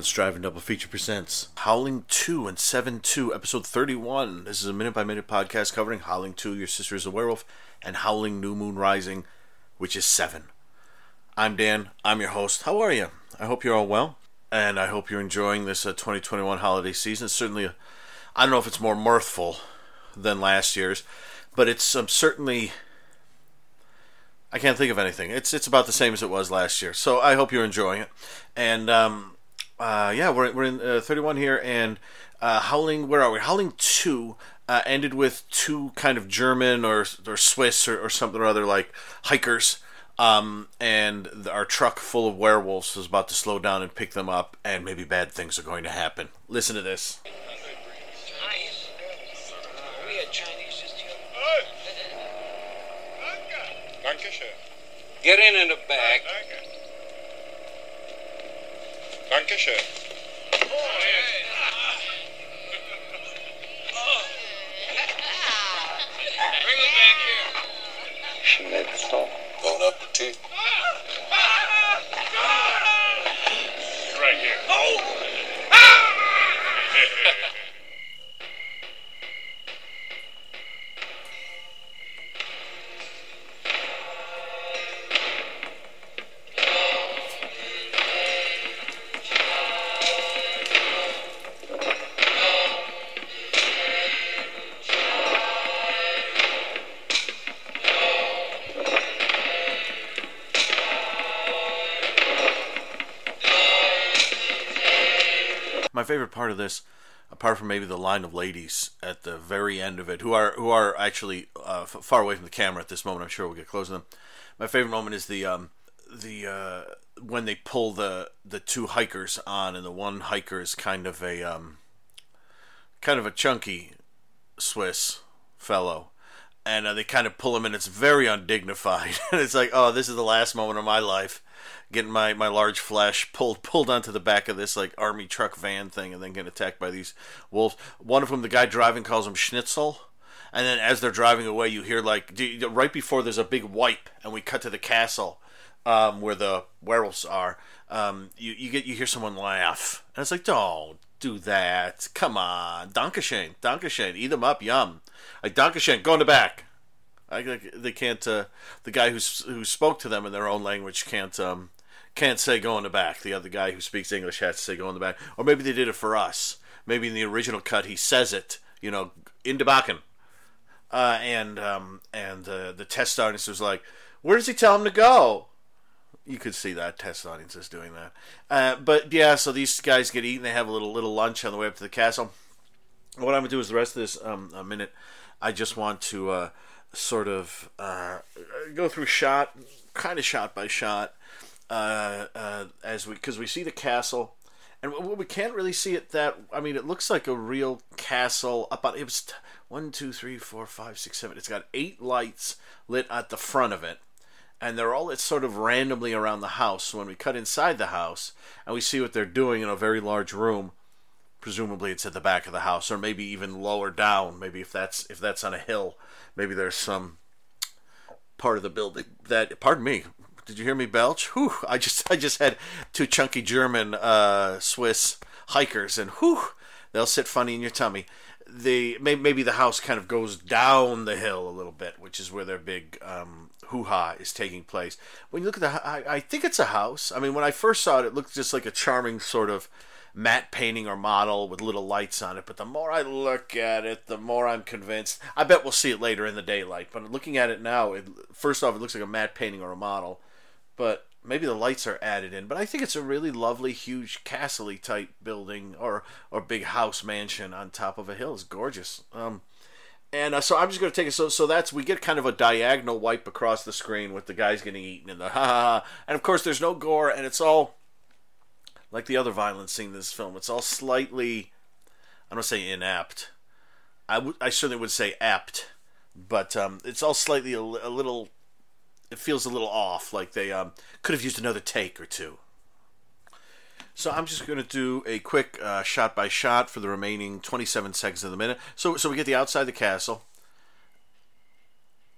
Dan Striving Double Feature presents Howling 2 and 7 2, episode 31. This is a minute by minute podcast covering Howling 2, Your Sister is a Werewolf, and Howling New Moon Rising, which is 7. I'm Dan. I'm your host. How are you? I hope you're all well, and I hope you're enjoying this uh, 2021 holiday season. It's certainly, I I don't know if it's more mirthful than last year's, but it's um, certainly. I can't think of anything. It's it's about the same as it was last year. So I hope you're enjoying it. And um, uh, yeah, we're we're in uh, 31 here, and uh, Howling. Where are we? Howling two uh, ended with two kind of German or or Swiss or, or something or other like hikers. Um, and the, our truck full of werewolves is about to slow down and pick them up, and maybe bad things are going to happen. Listen to this. Get in in the back. Danke. Dankeschön. Bring him back here. Schnitzel. Bon appetit. Right here. My favorite part of this, apart from maybe the line of ladies at the very end of it, who are who are actually uh, f- far away from the camera at this moment. I'm sure we'll get close to them. My favorite moment is the um, the uh, when they pull the the two hikers on, and the one hiker is kind of a um, kind of a chunky Swiss fellow. And uh, they kind of pull him in. It's very undignified. and it's like, oh, this is the last moment of my life. Getting my, my large flesh pulled pulled onto the back of this like army truck van thing, and then getting attacked by these wolves. One of them, the guy driving, calls him Schnitzel. And then as they're driving away, you hear like right before there's a big wipe, and we cut to the castle um, where the werewolves are. Um, you you get you hear someone laugh, and it's like, don't do that. Come on, Dankeschön, Dankeschön, eat them up, yum. Like Dankeschön, go in the back. I, they can't. Uh, the guy who who spoke to them in their own language can't um, can't say go in the back. The other guy who speaks English has to say go in the back. Or maybe they did it for us. Maybe in the original cut he says it. You know, in the backen. Uh, and um, and uh, the test audience was like, where does he tell him to go? You could see that test audience is doing that. Uh, but yeah, so these guys get eaten. They have a little little lunch on the way up to the castle. What I'm gonna do is the rest of this um, a minute. I just want to uh, sort of uh, go through shot, kind of shot by shot, uh, uh, as we because we see the castle, and we can't really see it that. I mean, it looks like a real castle. About it was t- one, two, three, four, five, six, seven. It's got eight lights lit at the front of it and they're all it's sort of randomly around the house. So when we cut inside the house and we see what they're doing in a very large room, presumably it's at the back of the house, or maybe even lower down. Maybe if that's if that's on a hill, maybe there's some part of the building that. Pardon me. Did you hear me belch? Whew! I just I just had two chunky German uh, Swiss hikers, and whew, they'll sit funny in your tummy. The may- maybe the house kind of goes down the hill a little bit, which is where their big um, hoo ha is taking place. When you look at the, I, I think it's a house. I mean, when I first saw it, it looked just like a charming sort of matte painting or model with little lights on it. But the more I look at it, the more I'm convinced. I bet we'll see it later in the daylight. But looking at it now, it, first off, it looks like a matte painting or a model. But maybe the lights are added in. But I think it's a really lovely, huge castle type building or or big house mansion on top of a hill. It's gorgeous. Um, and uh, so I'm just going to take it. So, so that's we get kind of a diagonal wipe across the screen with the guys getting eaten and the ha ha ha. And of course, there's no gore, and it's all like the other violence in this film. It's all slightly, I don't say inept. I would, I certainly would say apt, but um, it's all slightly a, a little. It feels a little off. Like they um, could have used another take or two. So I'm just going to do a quick uh, shot by shot for the remaining 27 seconds of the minute. So so we get the outside the castle,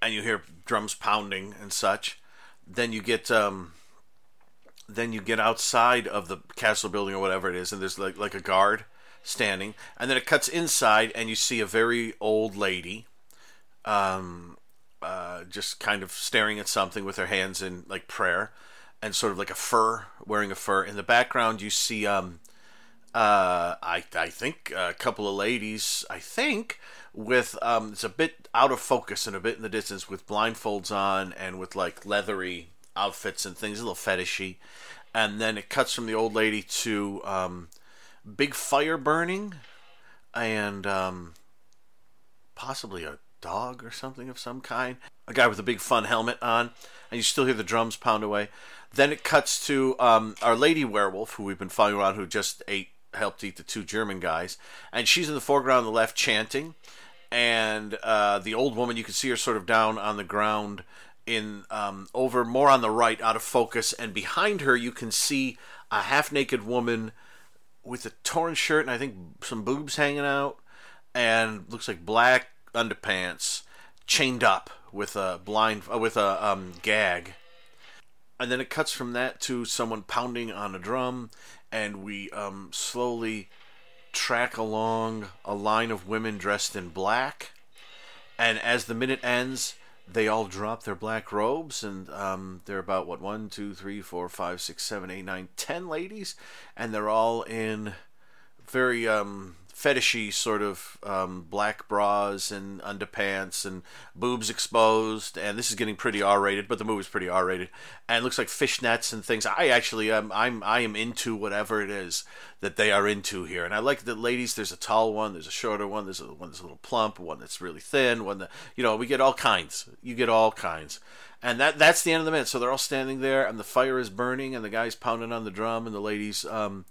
and you hear drums pounding and such. Then you get um, then you get outside of the castle building or whatever it is, and there's like like a guard standing, and then it cuts inside, and you see a very old lady, um, uh, just kind of staring at something with her hands in like prayer, and sort of like a fur, wearing a fur. In the background, you see um, uh, I I think a couple of ladies, I think with um, it's a bit out of focus and a bit in the distance with blindfolds on and with like leathery outfits and things, a little fetishy, and then it cuts from the old lady to um, big fire burning, and um, possibly a dog or something of some kind. A guy with a big fun helmet on, and you still hear the drums pound away. Then it cuts to um, our lady werewolf, who we've been following around, who just ate helped eat the two German guys, and she's in the foreground on the left chanting, and uh, the old woman you can see her sort of down on the ground in um, over more on the right, out of focus, and behind her you can see a half naked woman with a torn shirt and I think some boobs hanging out, and looks like black underpants, chained up with a blind uh, with a um, gag. And then it cuts from that to someone pounding on a drum, and we um, slowly track along a line of women dressed in black. And as the minute ends, they all drop their black robes, and um, they're about what one, two, three, four, five, six, seven, eight, nine, ten ladies, and they're all in very um, fetishy sort of um, black bras and underpants and boobs exposed. And this is getting pretty R-rated, but the movie's pretty R-rated, and looks like fishnets and things. I actually um, I'm I am into whatever it is that they are into here, and I like the ladies. There's a tall one, there's a shorter one, there's a one that's a little plump, one that's really thin, one that you know we get all kinds. You get all kinds. And that that's the end of the minute. So they're all standing there, and the fire is burning, and the guy's pounding on the drum, and the ladies um,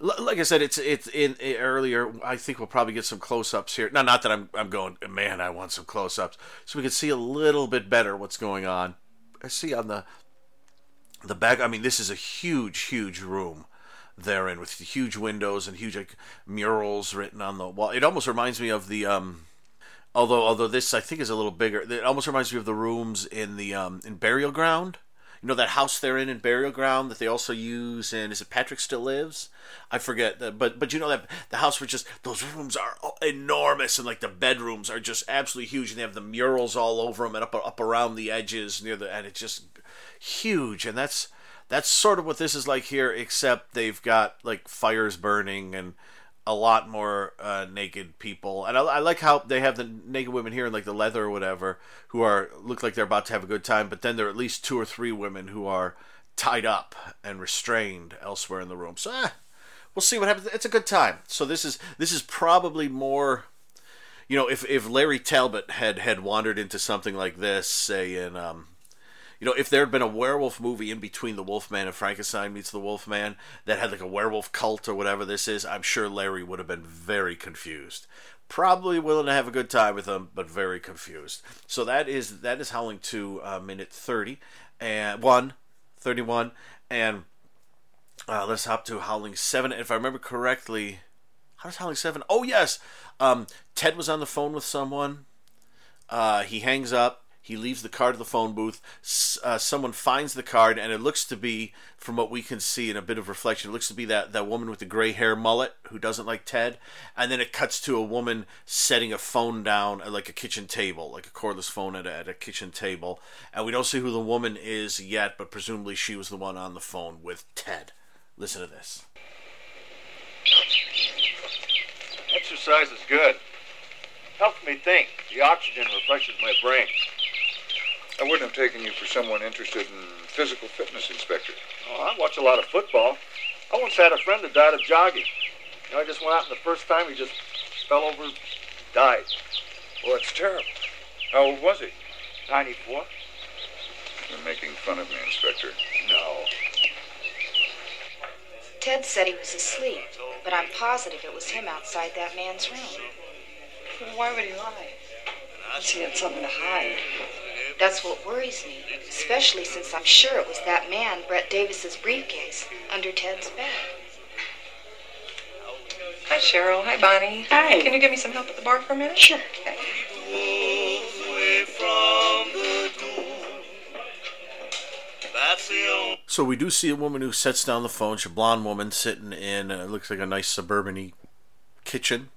like I said, it's it's in, in, earlier. I think we'll probably get some close-ups here. Not not that I'm I'm going, man, I want some close-ups, so we can see a little bit better what's going on. I see on the the back. I mean, this is a huge, huge room they're in with huge windows and huge like, murals written on the wall. It almost reminds me of the um, although although this I think is a little bigger. It almost reminds me of the rooms in the um, in Burial Ground you know that house they're in in Burial Ground that they also use in is it Patrick Still Lives? I forget that, but but you know that the house was just those rooms are enormous and like the bedrooms are just absolutely huge and they have the murals all over them and up up around the edges near the and it's just huge and that's that's sort of what this is like here except they've got like fires burning and a lot more uh, naked people, and I, I, like how they have the naked women here in like the leather or whatever, who are look like they're about to have a good time, but then there are at least two or three women who are tied up and restrained elsewhere in the room. So eh, we'll see what happens. It's a good time. So this is this is probably more, you know, if if Larry Talbot had had wandered into something like this, say in um, you know, if there had been a werewolf movie in between the Wolfman and Frankenstein meets the Wolfman that had like a werewolf cult or whatever this is, I'm sure Larry would have been very confused. Probably willing to have a good time with them, but very confused. So that is that is Howling two uh, minute thirty and one, 31, and uh, let's hop to Howling seven. If I remember correctly, how does Howling seven? Oh yes, um, Ted was on the phone with someone. Uh, he hangs up he leaves the card at the phone booth. Uh, someone finds the card, and it looks to be, from what we can see in a bit of reflection, it looks to be that, that woman with the gray hair mullet who doesn't like Ted. And then it cuts to a woman setting a phone down at like a kitchen table, like a cordless phone at a, at a kitchen table. And we don't see who the woman is yet, but presumably she was the one on the phone with Ted. Listen to this. Exercise is good. Helps me think. The oxygen refreshes my brain. I wouldn't have taken you for someone interested in physical fitness, Inspector. Oh, I watch a lot of football. I once had a friend that died of jogging. You know, I just went out and the first time he just fell over, died. Well, that's terrible. How old was he? 94. You're making fun of me, Inspector. No. Ted said he was asleep, but I'm positive it was him outside that man's room. Why would he lie? Unless he had something to hide. That's what worries me, especially since I'm sure it was that man, Brett Davis's briefcase, under Ted's bed. Hi, Cheryl. Hi, Bonnie. Hi. Can you give me some help at the bar for a minute? Sure. Okay. So we do see a woman who sets down the phone. She's a blonde woman sitting in uh, looks like a nice suburban kitchen.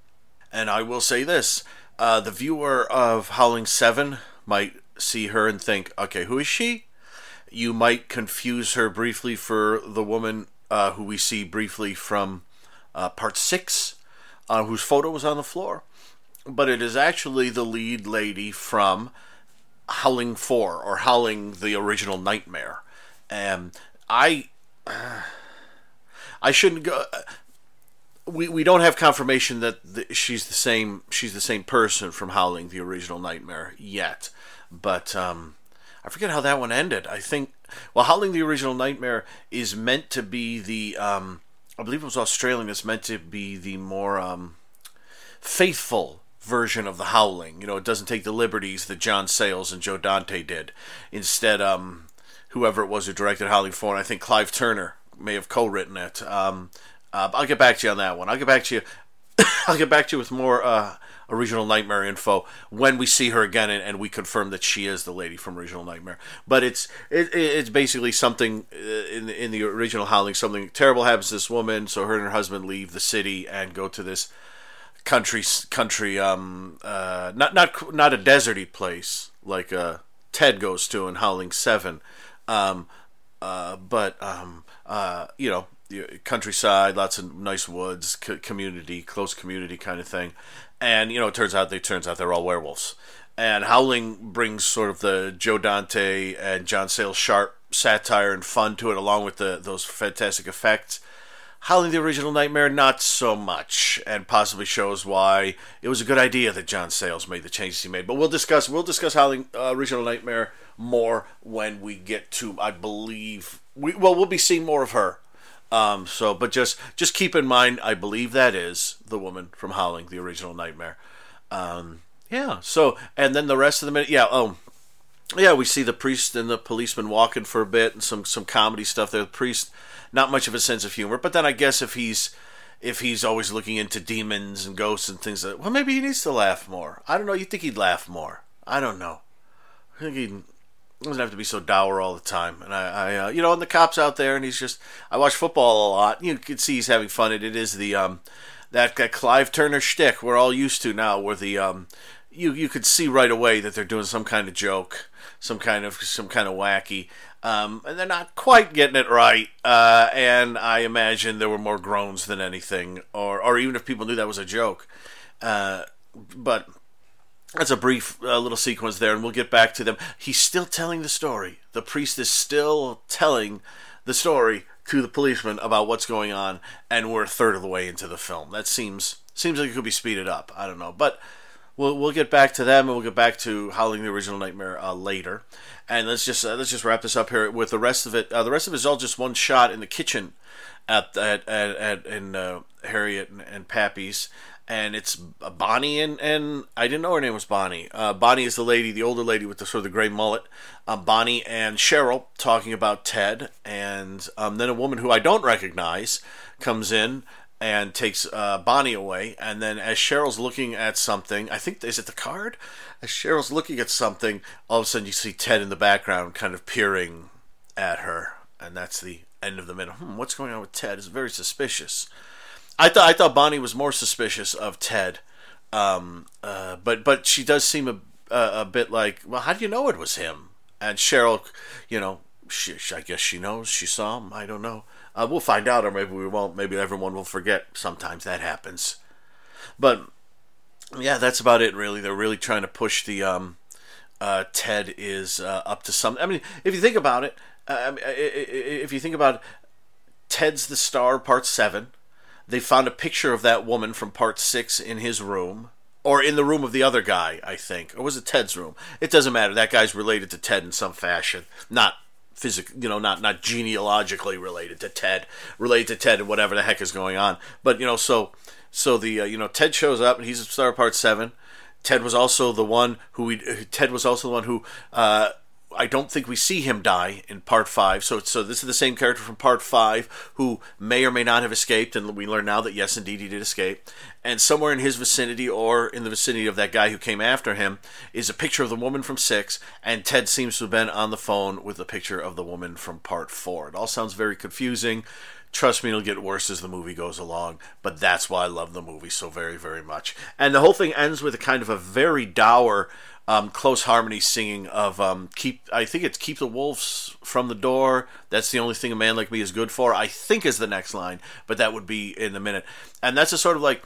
And I will say this: uh, the viewer of Howling Seven might see her and think, "Okay, who is she?" You might confuse her briefly for the woman uh, who we see briefly from uh, Part Six, uh, whose photo was on the floor, but it is actually the lead lady from Howling Four or Howling the original Nightmare. And I, I shouldn't go. We, we don't have confirmation that the, she's the same she's the same person from Howling the original Nightmare yet, but um, I forget how that one ended. I think well, Howling the original Nightmare is meant to be the um, I believe it was Australian. It's meant to be the more um, faithful version of the Howling. You know, it doesn't take the liberties that John Sayles and Joe Dante did. Instead, um, whoever it was who directed Howling Four, and I think Clive Turner may have co-written it. Um, uh, I'll get back to you on that one. I'll get back to you. I'll get back to you with more uh, original Nightmare info when we see her again and, and, we confirm that she is the lady from original Nightmare. But it's it, it's basically something uh, in in the original Howling. Something terrible happens to this woman, so her and her husband leave the city and go to this country country um uh not not not a deserty place like uh Ted goes to in Howling Seven, um uh but um uh you know countryside, lots of nice woods, community, close community kind of thing. And you know, it turns out they turns out they're all werewolves. And Howling brings sort of the Joe Dante and John Sayles sharp satire and fun to it, along with the those fantastic effects. Howling the original Nightmare, not so much, and possibly shows why it was a good idea that John Sayles made the changes he made. But we'll discuss we'll discuss Howling uh, original Nightmare more when we get to, I believe, we well we'll be seeing more of her um, so, but just just keep in mind, I believe that is the woman from Howling, the original Nightmare. Um, yeah. So, and then the rest of the minute, yeah. Oh, yeah. We see the priest and the policeman walking for a bit, and some some comedy stuff there. The priest, not much of a sense of humor, but then I guess if he's if he's always looking into demons and ghosts and things like, that, well, maybe he needs to laugh more. I don't know. You think he'd laugh more? I don't know. I think he'd doesn't have to be so dour all the time. And I, I uh, you know, and the cops out there, and he's just. I watch football a lot. You can see he's having fun. It, it is the um, that, that Clive Turner shtick we're all used to now, where the um, you you could see right away that they're doing some kind of joke, some kind of some kind of wacky. Um, and they're not quite getting it right. Uh, and I imagine there were more groans than anything, or or even if people knew that was a joke. Uh, but that's a brief uh, little sequence there, and we'll get back to them. He's still telling the story. The priest is still telling the story to the policeman about what's going on, and we're a third of the way into the film. That seems seems like it could be speeded up. I don't know, but we'll we'll get back to them, and we'll get back to Howling the Original Nightmare uh, later. And let's just uh, let's just wrap this up here with the rest of it. Uh, the rest of it is all just one shot in the kitchen at at at, at in uh, Harriet and, and Pappy's and it's Bonnie and and I didn't know her name was Bonnie. Uh, Bonnie is the lady, the older lady with the sort of the gray mullet. Um, Bonnie and Cheryl talking about Ted, and um, then a woman who I don't recognize comes in and takes uh, Bonnie away. And then as Cheryl's looking at something, I think is it the card? As Cheryl's looking at something, all of a sudden you see Ted in the background, kind of peering at her, and that's the end of the minute. Hmm, what's going on with Ted? It's very suspicious. I thought I thought Bonnie was more suspicious of Ted, um, uh, but but she does seem a, a, a bit like, well, how do you know it was him? And Cheryl, you know, she, I guess she knows. She saw him. I don't know. Uh, we'll find out, or maybe we won't. Maybe everyone will forget. Sometimes that happens. But yeah, that's about it. Really, they're really trying to push the um, uh, Ted is uh, up to some. I mean, if you think about it, uh, if you think about it, Ted's the star, part seven. They found a picture of that woman from part six in his room. Or in the room of the other guy, I think. Or was it Ted's room? It doesn't matter. That guy's related to Ted in some fashion. Not physical, you know, not not genealogically related to Ted, related to Ted and whatever the heck is going on. But you know, so so the uh, you know Ted shows up and he's a star of part seven. Ted was also the one who we Ted was also the one who uh, I don't think we see him die in part five. So, so this is the same character from part five who may or may not have escaped, and we learn now that yes, indeed, he did escape. And somewhere in his vicinity, or in the vicinity of that guy who came after him, is a picture of the woman from six, and Ted seems to have been on the phone with a picture of the woman from part four. It all sounds very confusing. Trust me, it'll get worse as the movie goes along, but that's why I love the movie so very, very much. And the whole thing ends with a kind of a very dour um, close harmony singing of um, keep. I think it's keep the wolves from the door. That's the only thing a man like me is good for. I think is the next line, but that would be in a minute. And that's a sort of like.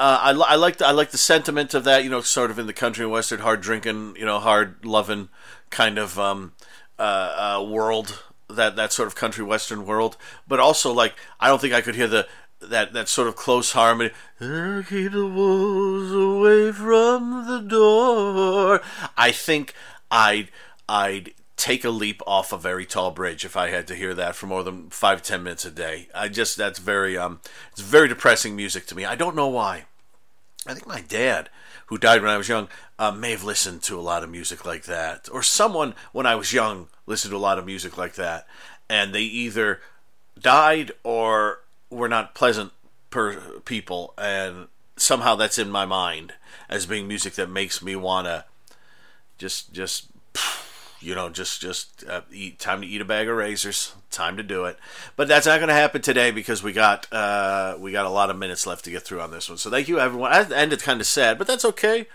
Uh, I, I like the, I like the sentiment of that, you know, sort of in the country and western, hard drinking, you know, hard loving kind of um, uh, uh, world that that sort of country western world. But also, like, I don't think I could hear the that that sort of close harmony. Keep the wolves away from the door. I think I'd I'd take a leap off a very tall bridge if I had to hear that for more than five ten minutes a day. I just that's very um it's very depressing music to me. I don't know why. I think my dad, who died when I was young, uh, may have listened to a lot of music like that, or someone when I was young listened to a lot of music like that, and they either died or were not pleasant per people, and somehow that's in my mind as being music that makes me wanna just just you know just just uh, eat time to eat a bag of razors time to do it. But that's not going to happen today because we got uh, we got a lot of minutes left to get through on this one. So thank you everyone. I ended kind of sad but that's okay.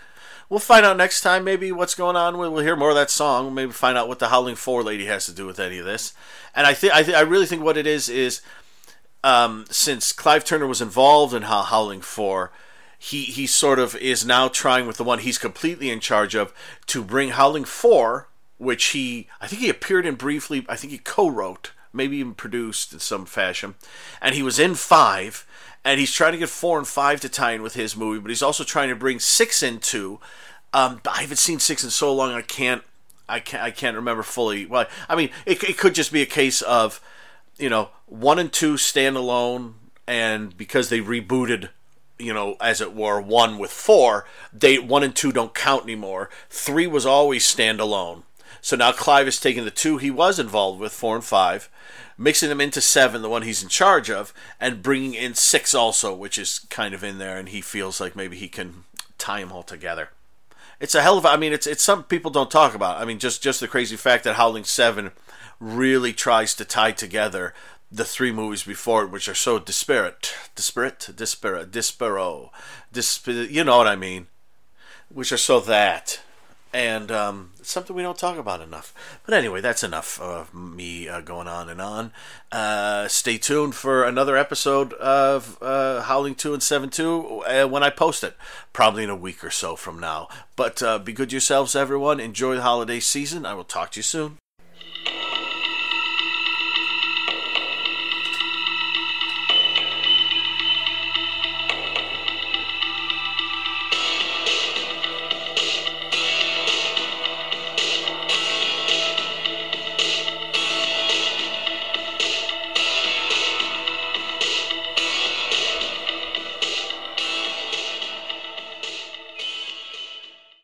We'll find out next time maybe what's going on. We'll, hear more of that song. Maybe find out what the howling four lady has to do with any of this. And i think th- I really think what it is is um, since Clive Turner was involved in Howling Four, he he sort of is now trying with the one he's completely in charge of to bring Howling Four, which he I think he appeared in briefly. I think he co-wrote, maybe even produced in some fashion, and he was in five. And he's trying to get four and five to tie in with his movie, but he's also trying to bring six into. Um, I haven't seen six in so long, I can't, I can't, I can't remember fully. Well, I mean, it, it could just be a case of you know, one and two stand alone, and because they rebooted, you know, as it were, one with four, they one and two don't count anymore. Three was always standalone. So now Clive is taking the two he was involved with, four and five, mixing them into seven, the one he's in charge of, and bringing in six also, which is kind of in there, and he feels like maybe he can tie them all together. It's a hell of a. I mean, it's it's some people don't talk about. I mean, just just the crazy fact that Howling Seven really tries to tie together the three movies before it, which are so disparate, disparate, disparate, disparo, disp- you know what I mean, which are so that, and um, something we don't talk about enough. But anyway, that's enough of me uh, going on and on. Uh, stay tuned for another episode of uh, Howling Two and Seven Two uh, when I post it, probably in a week or so from now. But uh, be good yourselves, everyone. Enjoy the holiday season. I will talk to you soon.